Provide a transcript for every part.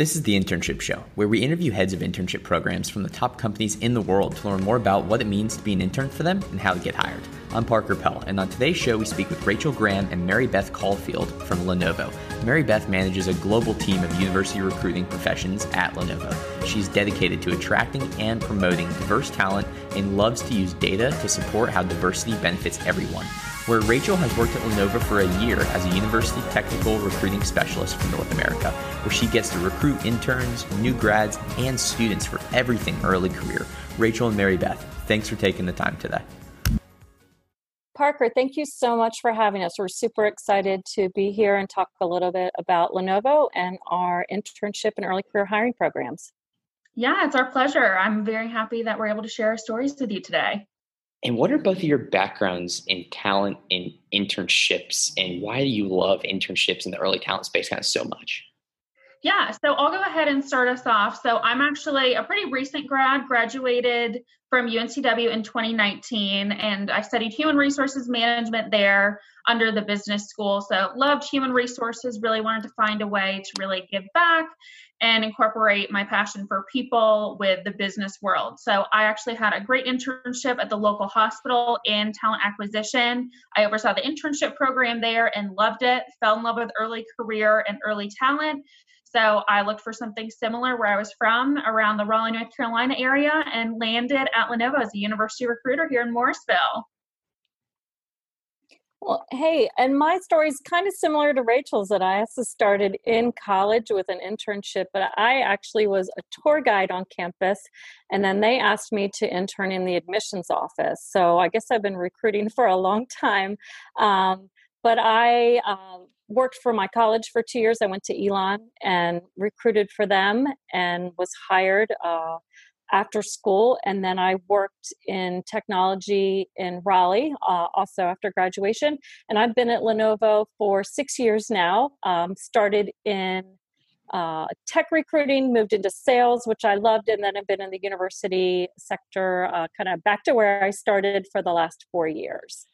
This is the Internship Show, where we interview heads of internship programs from the top companies in the world to learn more about what it means to be an intern for them and how to get hired. I'm Parker Pell, and on today's show, we speak with Rachel Graham and Mary Beth Caulfield from Lenovo. Mary Beth manages a global team of university recruiting professions at Lenovo. She's dedicated to attracting and promoting diverse talent and loves to use data to support how diversity benefits everyone where Rachel has worked at Lenovo for a year as a university technical recruiting specialist for North America, where she gets to recruit interns, new grads, and students for everything early career. Rachel and Mary Beth, thanks for taking the time today. Parker, thank you so much for having us. We're super excited to be here and talk a little bit about Lenovo and our internship and early career hiring programs. Yeah, it's our pleasure. I'm very happy that we're able to share our stories with you today. And what are both of your backgrounds in talent and internships, and why do you love internships in the early talent space kind of so much? Yeah, so I'll go ahead and start us off. So I'm actually a pretty recent grad, graduated from UNCW in 2019, and I studied human resources management there under the business school. So loved human resources, really wanted to find a way to really give back and incorporate my passion for people with the business world. So I actually had a great internship at the local hospital in talent acquisition. I oversaw the internship program there and loved it, fell in love with early career and early talent. So I looked for something similar where I was from around the Raleigh, North Carolina area and landed at Lenovo as a university recruiter here in Morrisville. Well, hey, and my story is kind of similar to Rachel's that I also started in college with an internship, but I actually was a tour guide on campus, and then they asked me to intern in the admissions office. So I guess I've been recruiting for a long time. Um, but I uh, worked for my college for two years. I went to Elon and recruited for them and was hired. Uh, after school, and then I worked in technology in Raleigh uh, also after graduation. And I've been at Lenovo for six years now. Um, started in uh, tech recruiting, moved into sales, which I loved, and then I've been in the university sector, uh, kind of back to where I started for the last four years.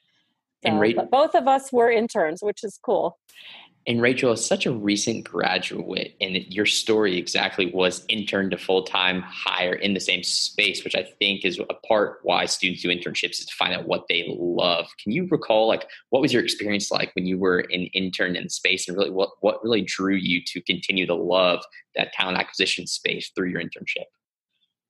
So, and but both of us were interns, which is cool. And Rachel is such a recent graduate, and your story exactly was intern to full time hire in the same space, which I think is a part why students do internships is to find out what they love. Can you recall, like, what was your experience like when you were an intern in the space, and really what what really drew you to continue to love that talent acquisition space through your internship?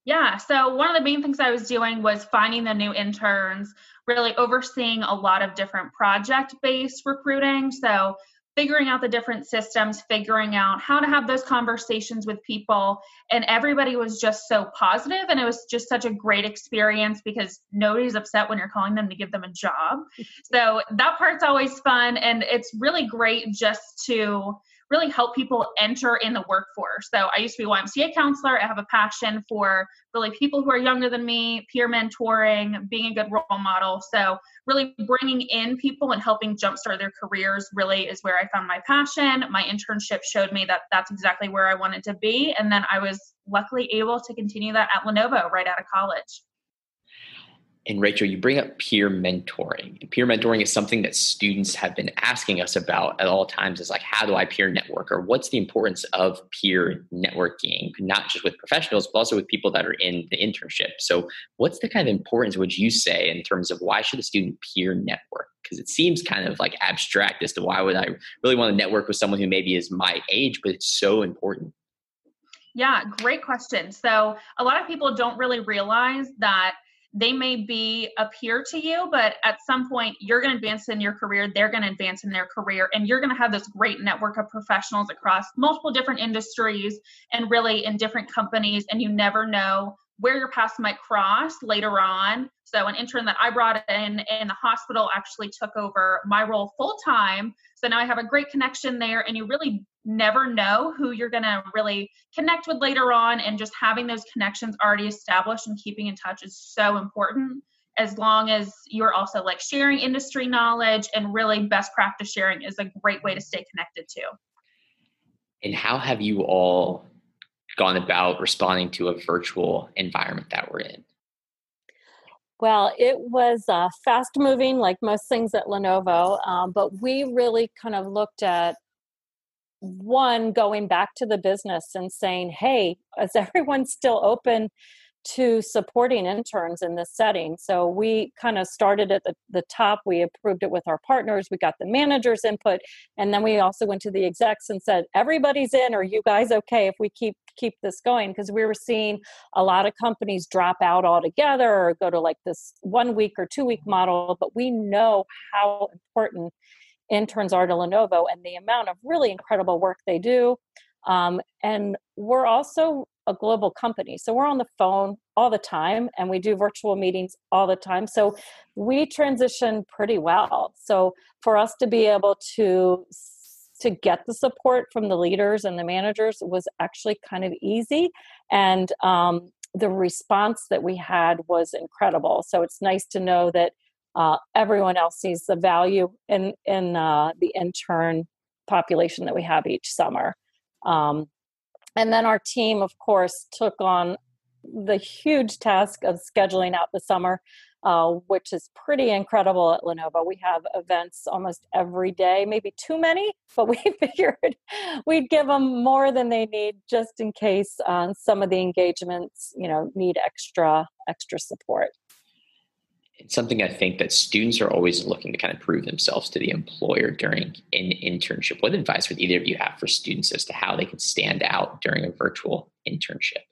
Yeah, so one of the main things I was doing was finding the new interns, really overseeing a lot of different project based recruiting. So figuring out the different systems, figuring out how to have those conversations with people. And everybody was just so positive, and it was just such a great experience because nobody's upset when you're calling them to give them a job. so that part's always fun, and it's really great just to really help people enter in the workforce. So I used to be a YMCA counselor. I have a passion for really people who are younger than me, peer mentoring, being a good role model. So really bringing in people and helping jumpstart their careers really is where I found my passion. My internship showed me that that's exactly where I wanted to be. And then I was luckily able to continue that at Lenovo right out of college. And Rachel, you bring up peer mentoring. And peer mentoring is something that students have been asking us about at all times is like, how do I peer network? Or what's the importance of peer networking, not just with professionals, but also with people that are in the internship. So what's the kind of importance would you say in terms of why should a student peer network? Because it seems kind of like abstract as to why would I really want to network with someone who maybe is my age, but it's so important. Yeah, great question. So a lot of people don't really realize that they may be a peer to you, but at some point you're going to advance in your career, they're going to advance in their career, and you're going to have this great network of professionals across multiple different industries and really in different companies, and you never know where your paths might cross later on. So, an intern that I brought in in the hospital actually took over my role full time. So now I have a great connection there, and you really never know who you're going to really connect with later on and just having those connections already established and keeping in touch is so important. As long as you're also like sharing industry knowledge and really best practice sharing is a great way to stay connected too and how have you all gone about responding to a virtual environment that we're in? Well, it was uh, fast moving, like most things at Lenovo, um, but we really kind of looked at one going back to the business and saying hey is everyone still open to supporting interns in this setting. So we kind of started at the, the top. We approved it with our partners. We got the manager's input. And then we also went to the execs and said, everybody's in. Are you guys okay if we keep keep this going? Because we were seeing a lot of companies drop out altogether or go to like this one week or two week model. But we know how important interns are to Lenovo and the amount of really incredible work they do. Um, and we're also a global company. So we're on the phone all the time and we do virtual meetings all the time. So we transition pretty well. So for us to be able to to get the support from the leaders and the managers was actually kind of easy and um, the response that we had was incredible so it's nice to know that uh, everyone else sees the value in in uh, the intern population that we have each summer um, and then our team, of course, took on the huge task of scheduling out the summer, uh, which is pretty incredible at Lenovo. We have events almost every day, maybe too many, but we figured we'd give them more than they need just in case uh, some of the engagements, you know, need extra extra support it's something I think that students are always looking to kind of prove themselves to the employer during an internship. What advice would either of you have for students as to how they can stand out during a virtual internship?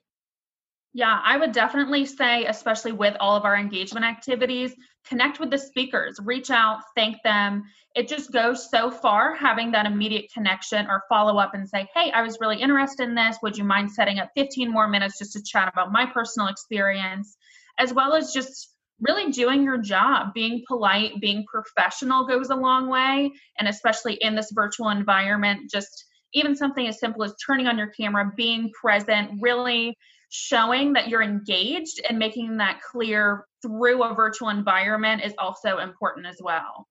Yeah, I would definitely say, especially with all of our engagement activities, connect with the speakers, reach out, thank them. It just goes so far having that immediate connection or follow up and say, hey, I was really interested in this. Would you mind setting up 15 more minutes just to chat about my personal experience? As well as just really doing your job. Being polite being professional goes a long way and especially in this virtual environment just even something as simple as turning on your camera being present really showing that you're engaged and making that clear through a virtual environment is also important as well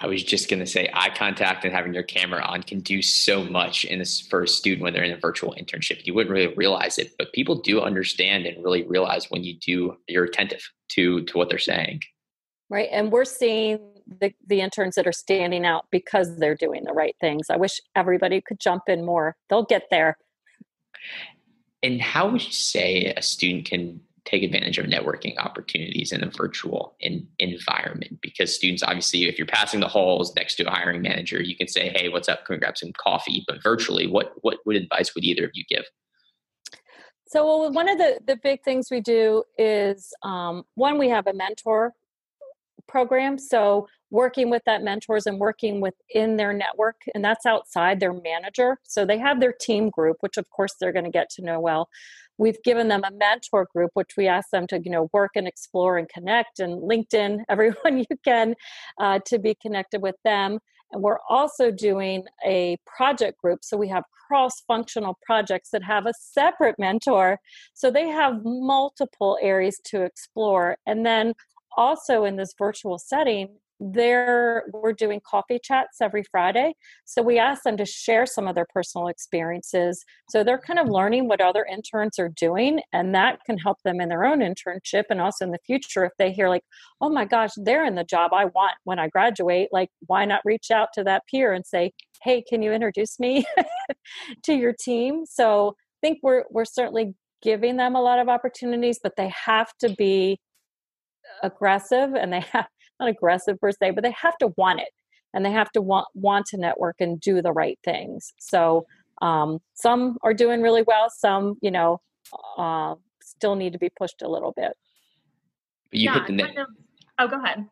I was just going to say eye contact and having your camera on can do so much in this for a student when they're in a virtual internship. You wouldn't really realize it, but people do understand and really realize when you do you're attentive to to what they're saying. Right. And we're seeing the, the interns that are standing out because they're doing the right things. I wish everybody could jump in more. They'll get there. And how would you say a student can take advantage of networking opportunities in a virtual in, environment because students obviously if you're passing the halls next to a hiring manager you can say hey what's up? We grab some coffee? But virtually what what what advice would either of you give? So one of the the big things we do is um, one we have a mentor program. So working with that mentors and working within their network and that's outside their manager. So they have their team group which of course they're going to get to know well. We've given them a mentor group which we ask them to you know work and explore and connect and linkedin everyone you can uh, to be connected with them. And we're also doing a project group so we have cross functional projects that have a separate mentor. So they have multiple areas to explore. And then also in this virtual setting they're we're doing coffee chats every friday so we ask them to share some of their personal experiences. So they're kind of learning what other interns are doing and that can help them in their own internship and also in the future if they hear like oh my gosh they're in the job i want when i graduate like why not reach out to that peer and say hey can you introduce me to your team? So i think we're we're certainly giving them a lot of opportunities but they have to be aggressive and they have not aggressive per se, but they have to want it and they have to want want to network and do the right things. So um, some are doing really well. Some, you know, uh, still need to be pushed a little bit. But you yeah, hit the net. Kind of, oh, go ahead.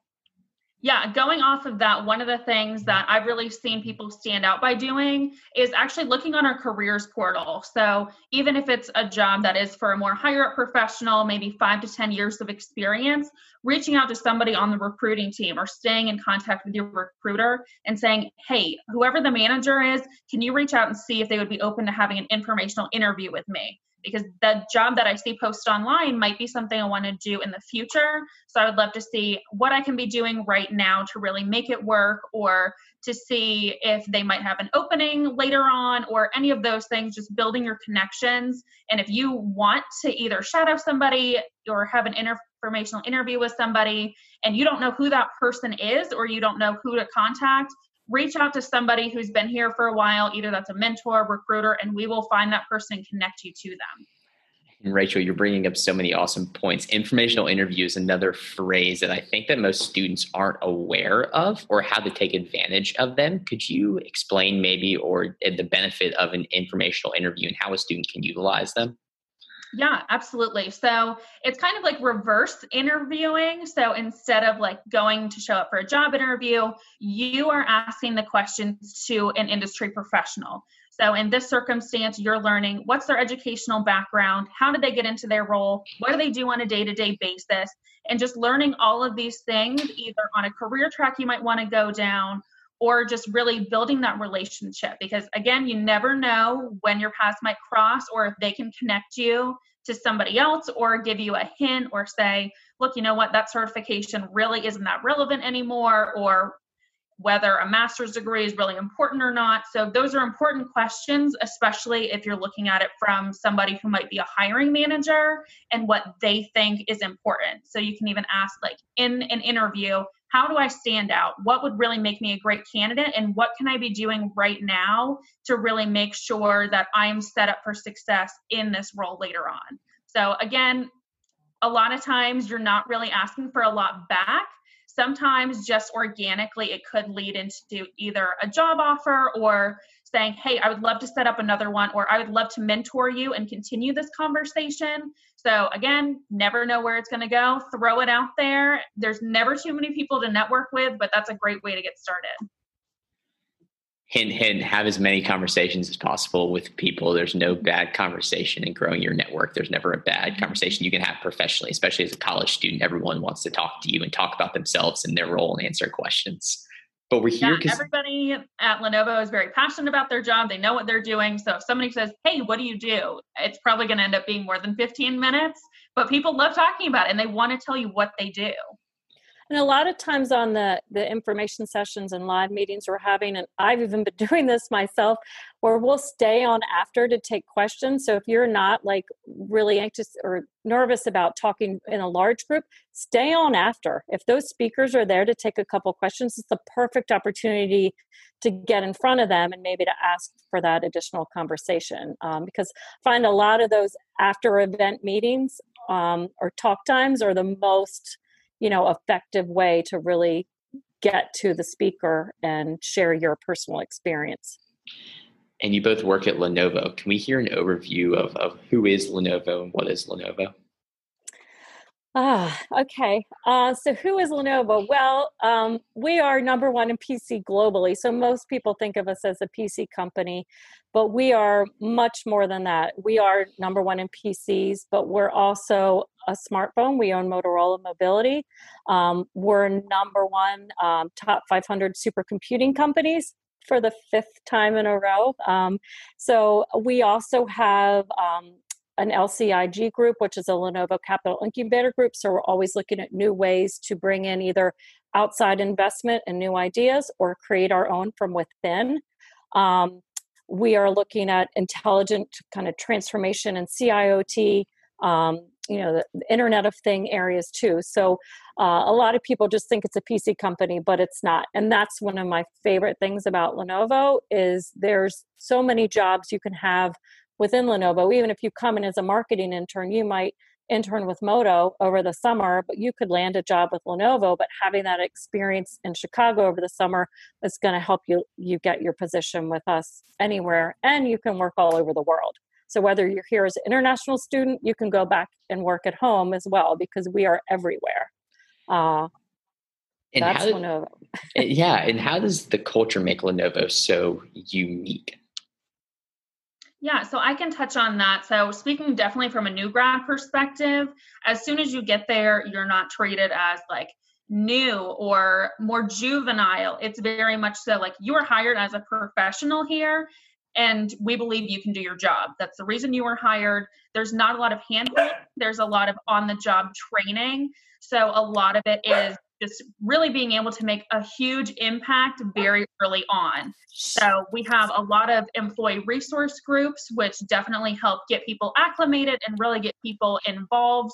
Yeah, going off of that, one of the things that I've really seen people stand out by doing is actually looking on our careers portal. So, even if it's a job that is for a more higher up professional, maybe five to 10 years of experience, reaching out to somebody on the recruiting team or staying in contact with your recruiter and saying, hey, whoever the manager is, can you reach out and see if they would be open to having an informational interview with me? Because the job that I see posted online might be something I want to do in the future. So I would love to see what I can be doing right now to really make it work or to see if they might have an opening later on or any of those things, just building your connections. And if you want to either shadow somebody or have an informational interview with somebody and you don't know who that person is or you don't know who to contact, reach out to somebody who's been here for a while, either that's a mentor, recruiter, and we will find that person and connect you to them. Rachel, you're bringing up so many awesome points. Informational interview is another phrase that I think that most students aren't aware of or how to take advantage of them. Could you explain maybe or the benefit of an informational interview and how a student can utilize them? Yeah, absolutely. So it's kind of like reverse interviewing. So instead of like going to show up for a job interview, you are asking the questions to an industry professional. So in this circumstance, you're learning what's their educational background, how did they get into their role, what do they do on a day to day basis, and just learning all of these things either on a career track you might want to go down or just really building that relationship. Because again you never know when your paths might cross or if they can connect you to somebody else or give you a hint or say look you know what? That certification really isn't that relevant anymore or whether a master's degree is really important or not. So those are important questions especially if you're looking at it from somebody who might be a hiring manager and what they think is important. So you can even ask like in an interview how do I stand out? What would really make me a great candidate? And what can I be doing right now to really make sure that I'm set up for success in this role later on? So, again, a lot of times you're not really asking for a lot back. Sometimes just organically, it could lead into either a job offer or saying, Hey, I would love to set up another one, or I would love to mentor you and continue this conversation. So, again, never know where it's going to go. Throw it out there. There's never too many people to network with, but that's a great way to get started. Hint, hint, have as many conversations as possible with people. There's no bad conversation in growing your network. There's never a bad conversation you can have professionally, especially as a college student. Everyone wants to talk to you and talk about themselves and their role and answer questions. But we're here because yeah, everybody at Lenovo is very passionate about their job. They know what they're doing. So if somebody says, "Hey, what do you do?" It's probably going to end up being more than 15 minutes. But people love talking about it, and they want to tell you what they do. And a lot of times on the the information sessions and live meetings we're having, and I've even been doing this myself, where we'll stay on after to take questions. So if you're not like really anxious or nervous about talking in a large group, stay on after. If those speakers are there to take a couple questions, it's the perfect opportunity to get in front of them and maybe to ask for that additional conversation. Um, because find a lot of those after event meetings um, or talk times are the most you know effective way to really get to the speaker and share your personal experience. And you both work at lenovo. Can we hear an overview of, of who is lenovo and what is lenovo Ah, okay. Uh, so who is Lenovo? Well, um, we are number one in PC globally. So most people think of us as a PC company, but we are much more than that. We are number one in PCs, but we're also a smartphone. We own Motorola Mobility. Um, we're number one um, top 500 supercomputing companies for the fifth time in a row. Um, so we also have um, an LCIG group, which is a Lenovo Capital Incubator group. So we're always looking at new ways to bring in either outside investment and new ideas or create our own from within. Um, we are looking at intelligent kind of transformation and CIoT, um, you know, the, Internet of Thing areas too. So uh, a lot of people just think it's a PC company, but it's not. And that's one of my favorite things about Lenovo is there's so many jobs you can have within Lenovo. Even if you come in as a marketing intern, you might intern with Moto over the summer, but you could land a job with Lenovo. But having that experience in Chicago over the summer is going to help you you get your position with us anywhere, and you can work all over the world. So whether you're here as an international student, you can go back and work at home as well because we are everywhere. Uh, and that's how, Lenovo. yeah, and how does the culture make Lenovo so unique? Yeah, so I can touch on that. So, speaking definitely from a new grad perspective, as soon as you get there, you're not treated as like new or more juvenile. It's very much so like you are hired as a professional here and we believe you can do your job. That's the reason you were hired. There's not a lot of handholding, there's a lot of on the job training. So, a lot of it is just really being able to make a huge impact very early on. So we have a lot of employee resource groups, which definitely help get people acclimated and really get people involved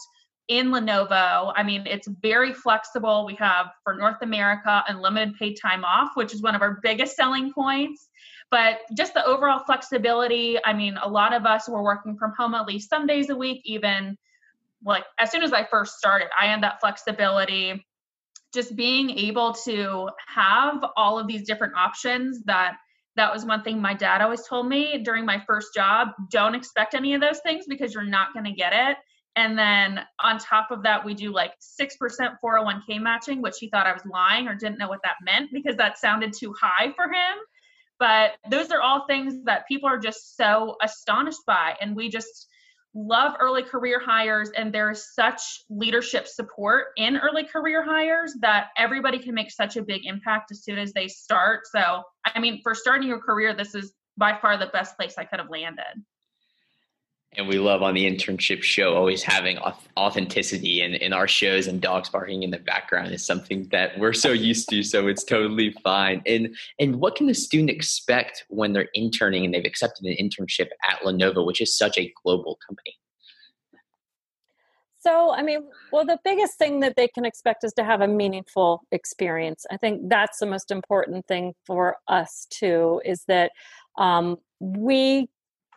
in Lenovo. I mean, it's very flexible. We have for North America unlimited paid time off, which is one of our biggest selling points. But just the overall flexibility. I mean, a lot of us were working from home at least some days a week, even like as soon as I first started, I had that flexibility. Just being able to have all of these different options that that was one thing my dad always told me during my first job don't expect any of those things because you're not going to get it. And then on top of that we do like 6% 401k matching which he thought i was lying or didn't know what that meant because that sounded too high for him. But those are all things that people are just so astonished by and we just love early career hires and there's such leadership support in early career hires that everybody can make such a big impact as soon as they start. So i mean for starting your career this is by far the best place i could have landed and we love on the internship show always having authenticity in, in our shows and dogs barking in the background is something that we're so used to so it's totally fine. And and what can the student expect when they're interning and they've accepted an internship at lenovo which is such a global company? So i mean well the biggest thing that they can expect is to have a meaningful experience. I think that's the most important thing for us too is that um, we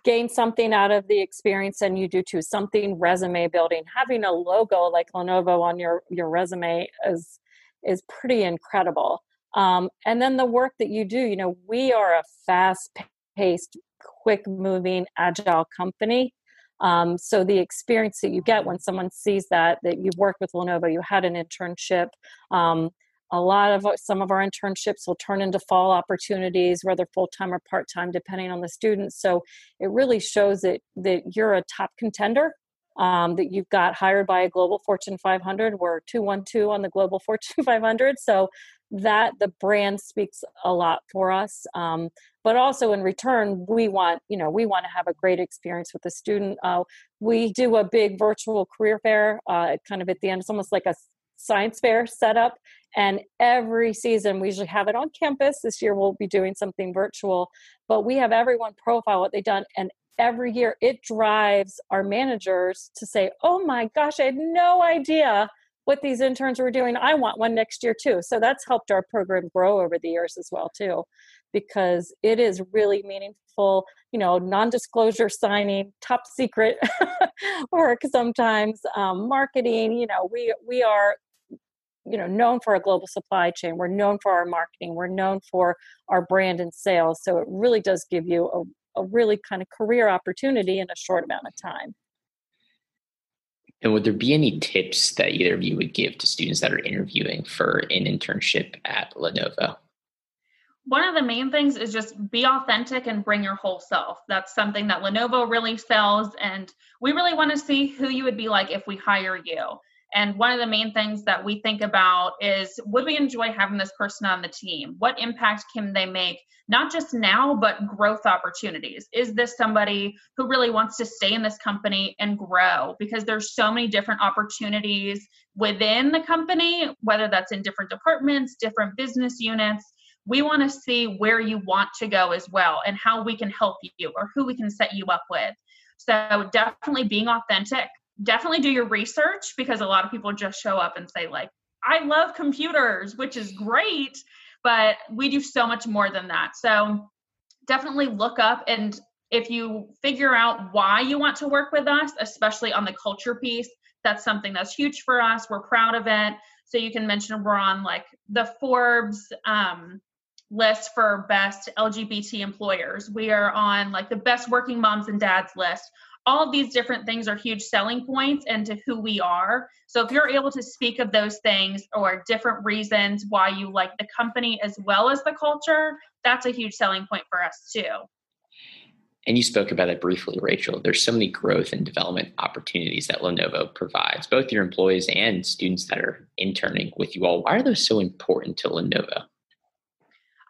gain something out of the experience and you do too something resume building. Having a logo like lenovo on your your resume is is pretty incredible. Um, and then the work that you do you know we are a fast paced quick moving agile company. Um, so the experience that you get when someone sees that that you've worked with lenovo you had an internship um, a lot of some of our internships will turn into fall opportunities whether full-time or part-time depending on the students. So it really shows that that you're a top contender um, that you've got hired by a global fortune 500 we're 212 on the global fortune 500 so that the brand speaks a lot for us um, but also in return we want you know we want to have a great experience with the student. Uh, we do a big virtual career fair uh, kind of at the end. It's almost like a science fair set up and every season, we usually have it on campus. This year, we'll be doing something virtual, but we have everyone profile what they've done. And every year, it drives our managers to say, Oh my gosh, I had no idea what these interns were doing. I want one next year too. So that's helped our program grow over the years as well, too, because it is really meaningful, you know, non disclosure signing, top secret work sometimes, um, marketing. You know, we, we are you know known for our global supply chain we're known for our marketing we're known for our brand and sales so it really does give you a, a really kind of career opportunity in a short amount of time and would there be any tips that either of you would give to students that are interviewing for an internship at lenovo one of the main things is just be authentic and bring your whole self. That's something that Lenovo really sells. And we really want to see who you would be like if we hire you. And one of the main things that we think about is would we enjoy having this person on the team? What impact can they make, not just now, but growth opportunities? Is this somebody who really wants to stay in this company and grow? Because there's so many different opportunities within the company, whether that's in different departments, different business units. We want to see where you want to go as well and how we can help you or who we can set you up with. So, definitely being authentic definitely do your research because a lot of people just show up and say like i love computers which is great but we do so much more than that. So definitely look up and if you figure out why you want to work with us especially on the culture piece that's something that's huge for us. We're proud of it. So you can mention we're on like the forbes um, list for best lgbt employers. We are on like the best working moms and dads list all of these different things are huge selling points into who we are. So if you're able to speak of those things or different reasons why you like the company as well as the culture, that's a huge selling point for us too. And you spoke about it briefly, Rachel. There's so many growth and development opportunities that Lenovo provides, both your employees and students that are interning with you all. Why are those so important to Lenovo?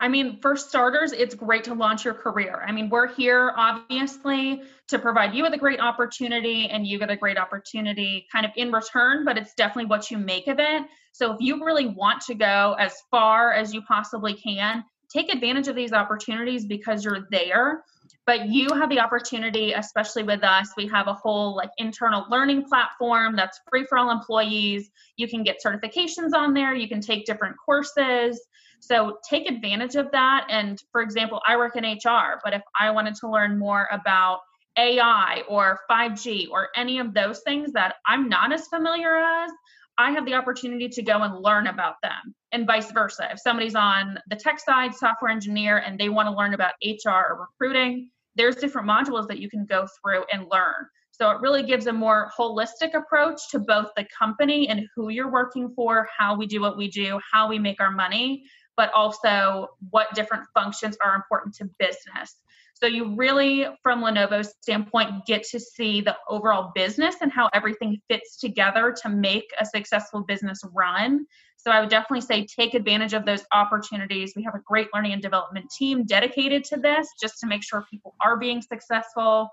I mean, for starters, it's great to launch your career. I mean, we're here obviously to provide you with a great opportunity and you get a great opportunity kind of in return, but it's definitely what you make of it. So if you really want to go as far as you possibly can, take advantage of these opportunities because you're there. but you have the opportunity especially with us we have a whole like internal learning platform that's free for all employees you can get certifications on there you can take different courses so take advantage of that and for example i work in hr but if i wanted to learn more about ai or 5g or any of those things that i'm not as familiar as I have the opportunity to go and learn about them, and vice versa. If somebody's on the tech side, software engineer, and they want to learn about HR or recruiting, there's different modules that you can go through and learn. So it really gives a more holistic approach to both the company and who you're working for, how we do what we do, how we make our money, but also what different functions are important to business. So you really, from Lenovo's standpoint, get to see the overall business and how everything fits together to make a successful business run. So I would definitely say take advantage of those opportunities. We have a great learning and development team dedicated to this just to make sure people are being successful.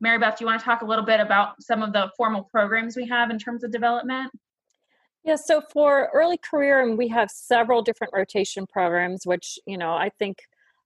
Mary Beth, do you want to talk a little bit about some of the formal programs we have in terms of development? Yeah, so for early career, and we have several different rotation programs, which, you know, I think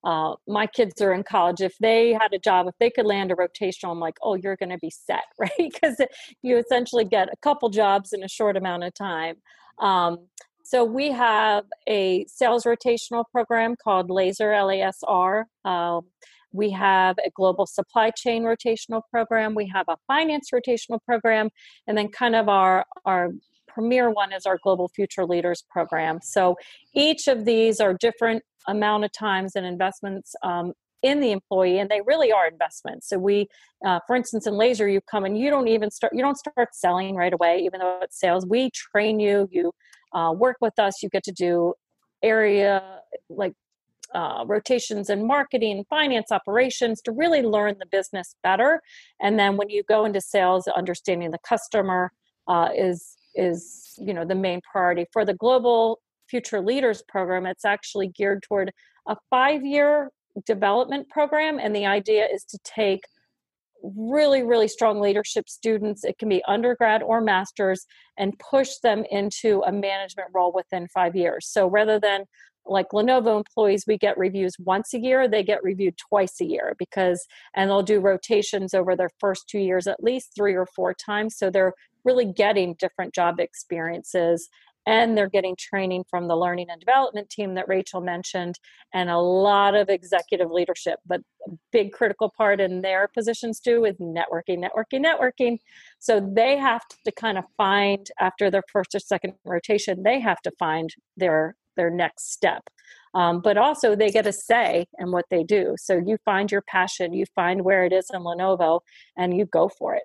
uh, my kids are in college. If they had a job, if they could land a rotational, I'm like, oh, you're going to be set, right? Because you essentially get a couple jobs in a short amount of time. Um, so we have a sales rotational program called Laser LASR. Um, we have a global supply chain rotational program. We have a finance rotational program, and then kind of our our premier one is our global future leaders program. So each of these are different amount of times and investments um, in the employee and they really are investments so we uh, for instance in laser you come and you don't even start you don't start selling right away even though it's sales we train you you uh, work with us, you get to do area like uh, rotations in marketing, finance, operations to really learn the business better. And then when you go into sales, understanding the customer uh, is is you know the main priority for the global future leaders program. It's actually geared toward a five year development program, and the idea is to take really, really strong leadership students. It can be undergrad or master's and push them into a management role within five years. So rather than like Lenovo employees, we get reviews once a year, they get reviewed twice a year because, and they'll do rotations over their first two years at least three or four times. So they're really getting different job experiences and they're getting training from the learning and development team that Rachel mentioned and a lot of executive leadership but a big critical part in their positions too is networking networking networking. So they have to kind of find after their first or second rotation they have to find their their next step. Um, but also they get a say in what they do. So you find your passion you find where it is in lenovo and you go for it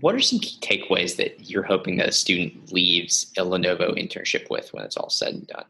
what are some key takeaways that you're hoping that a student leaves a Lenovo internship with when it's all said and done?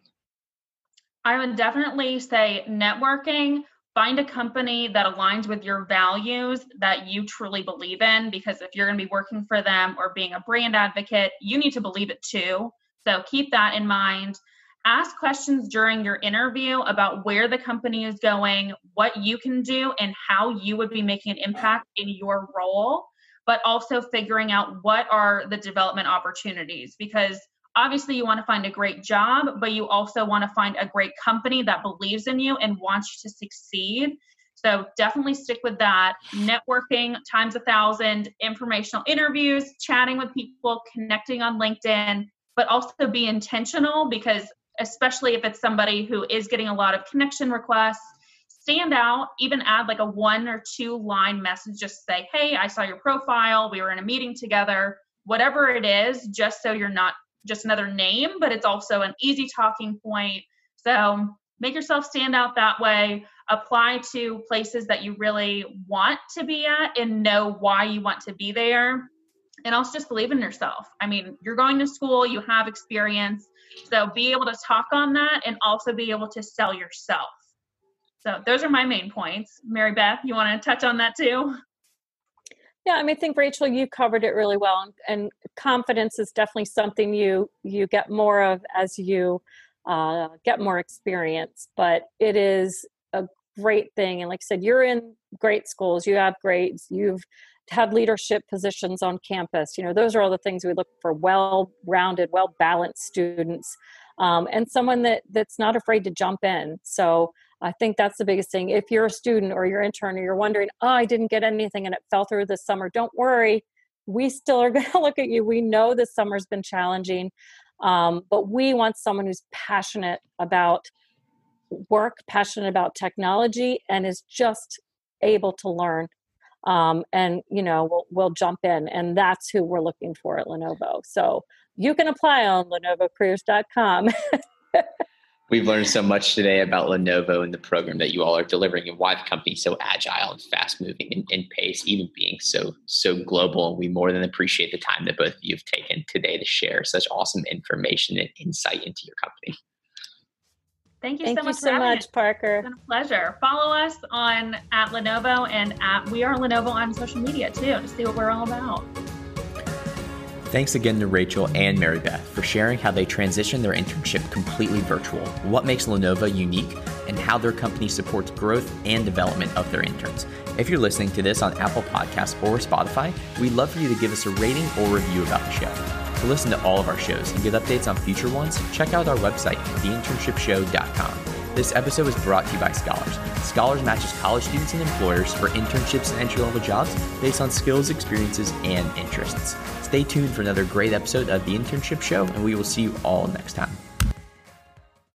I would definitely say networking. Find a company that aligns with your values that you truly believe in because if you're going to be working for them or being a brand advocate, you need to believe it too. So keep that in mind. Ask questions during your interview about where the company is going, what you can do, and how you would be making an impact in your role but also figuring out what are the development opportunities because obviously you want to find a great job, but you also want to find a great company that believes in you and wants you to succeed. So definitely stick with that. Networking times a thousand, informational interviews, chatting with people, connecting on LinkedIn, but also be intentional because especially if it's somebody who is getting a lot of connection requests stand out, even add like a one or two line message, just say, Hey, I saw your profile. We were in a meeting together, whatever it is, just so you're not just another name, but it's also an easy talking point. So make yourself stand out that way. Apply to places that you really want to be at and know why you want to be there. And also just believe in yourself. I mean, you're going to school, you have experience. So be able to talk on that and also be able to sell yourself. So those are my main points. Mary Beth, you want to touch on that too? Yeah, I mean, I think Rachel, you covered it really well, and confidence is definitely something you you get more of as you uh, get more experience. But it is a great thing, and like I said, you're in great schools, you have grades, you've had leadership positions on campus. You know, those are all the things we look for: well-rounded, well-balanced students, um, and someone that that's not afraid to jump in. So I think that's the biggest thing. If you're a student or you're intern or you're wondering, oh, I didn't get anything and it fell through this summer, don't worry. We still are going to look at you. We know this summer's been challenging, um, but we want someone who's passionate about work, passionate about technology, and is just able to learn. Um, and you know, we'll, we'll jump in, and that's who we're looking for at Lenovo. So you can apply on lenovocareers.com. We've learned so much today about Lenovo and the program that you all are delivering and why the company is so agile and fast moving and, and pace, even being so so global. We more than appreciate the time that both of you have taken today to share such awesome information and insight into your company. Thank you Thank so much. You so much, Parker. It's been a pleasure. Follow us on at Lenovo and at We Are Lenovo on social media too to see what we're all about. Thanks again to Rachel and Mary Beth for sharing how they transitioned their internship completely virtual, what makes Lenovo unique, and how their company supports growth and development of their interns. If you're listening to this on Apple Podcasts or Spotify, we'd love for you to give us a rating or review about the show. To listen to all of our shows and get updates on future ones, check out our website, theinternshipshow.com. This episode is brought to you by Scholars. Scholars matches college students and employers for internships and entry level jobs based on skills, experiences, and interests. Stay tuned for another great episode of The Internship Show, and we will see you all next time.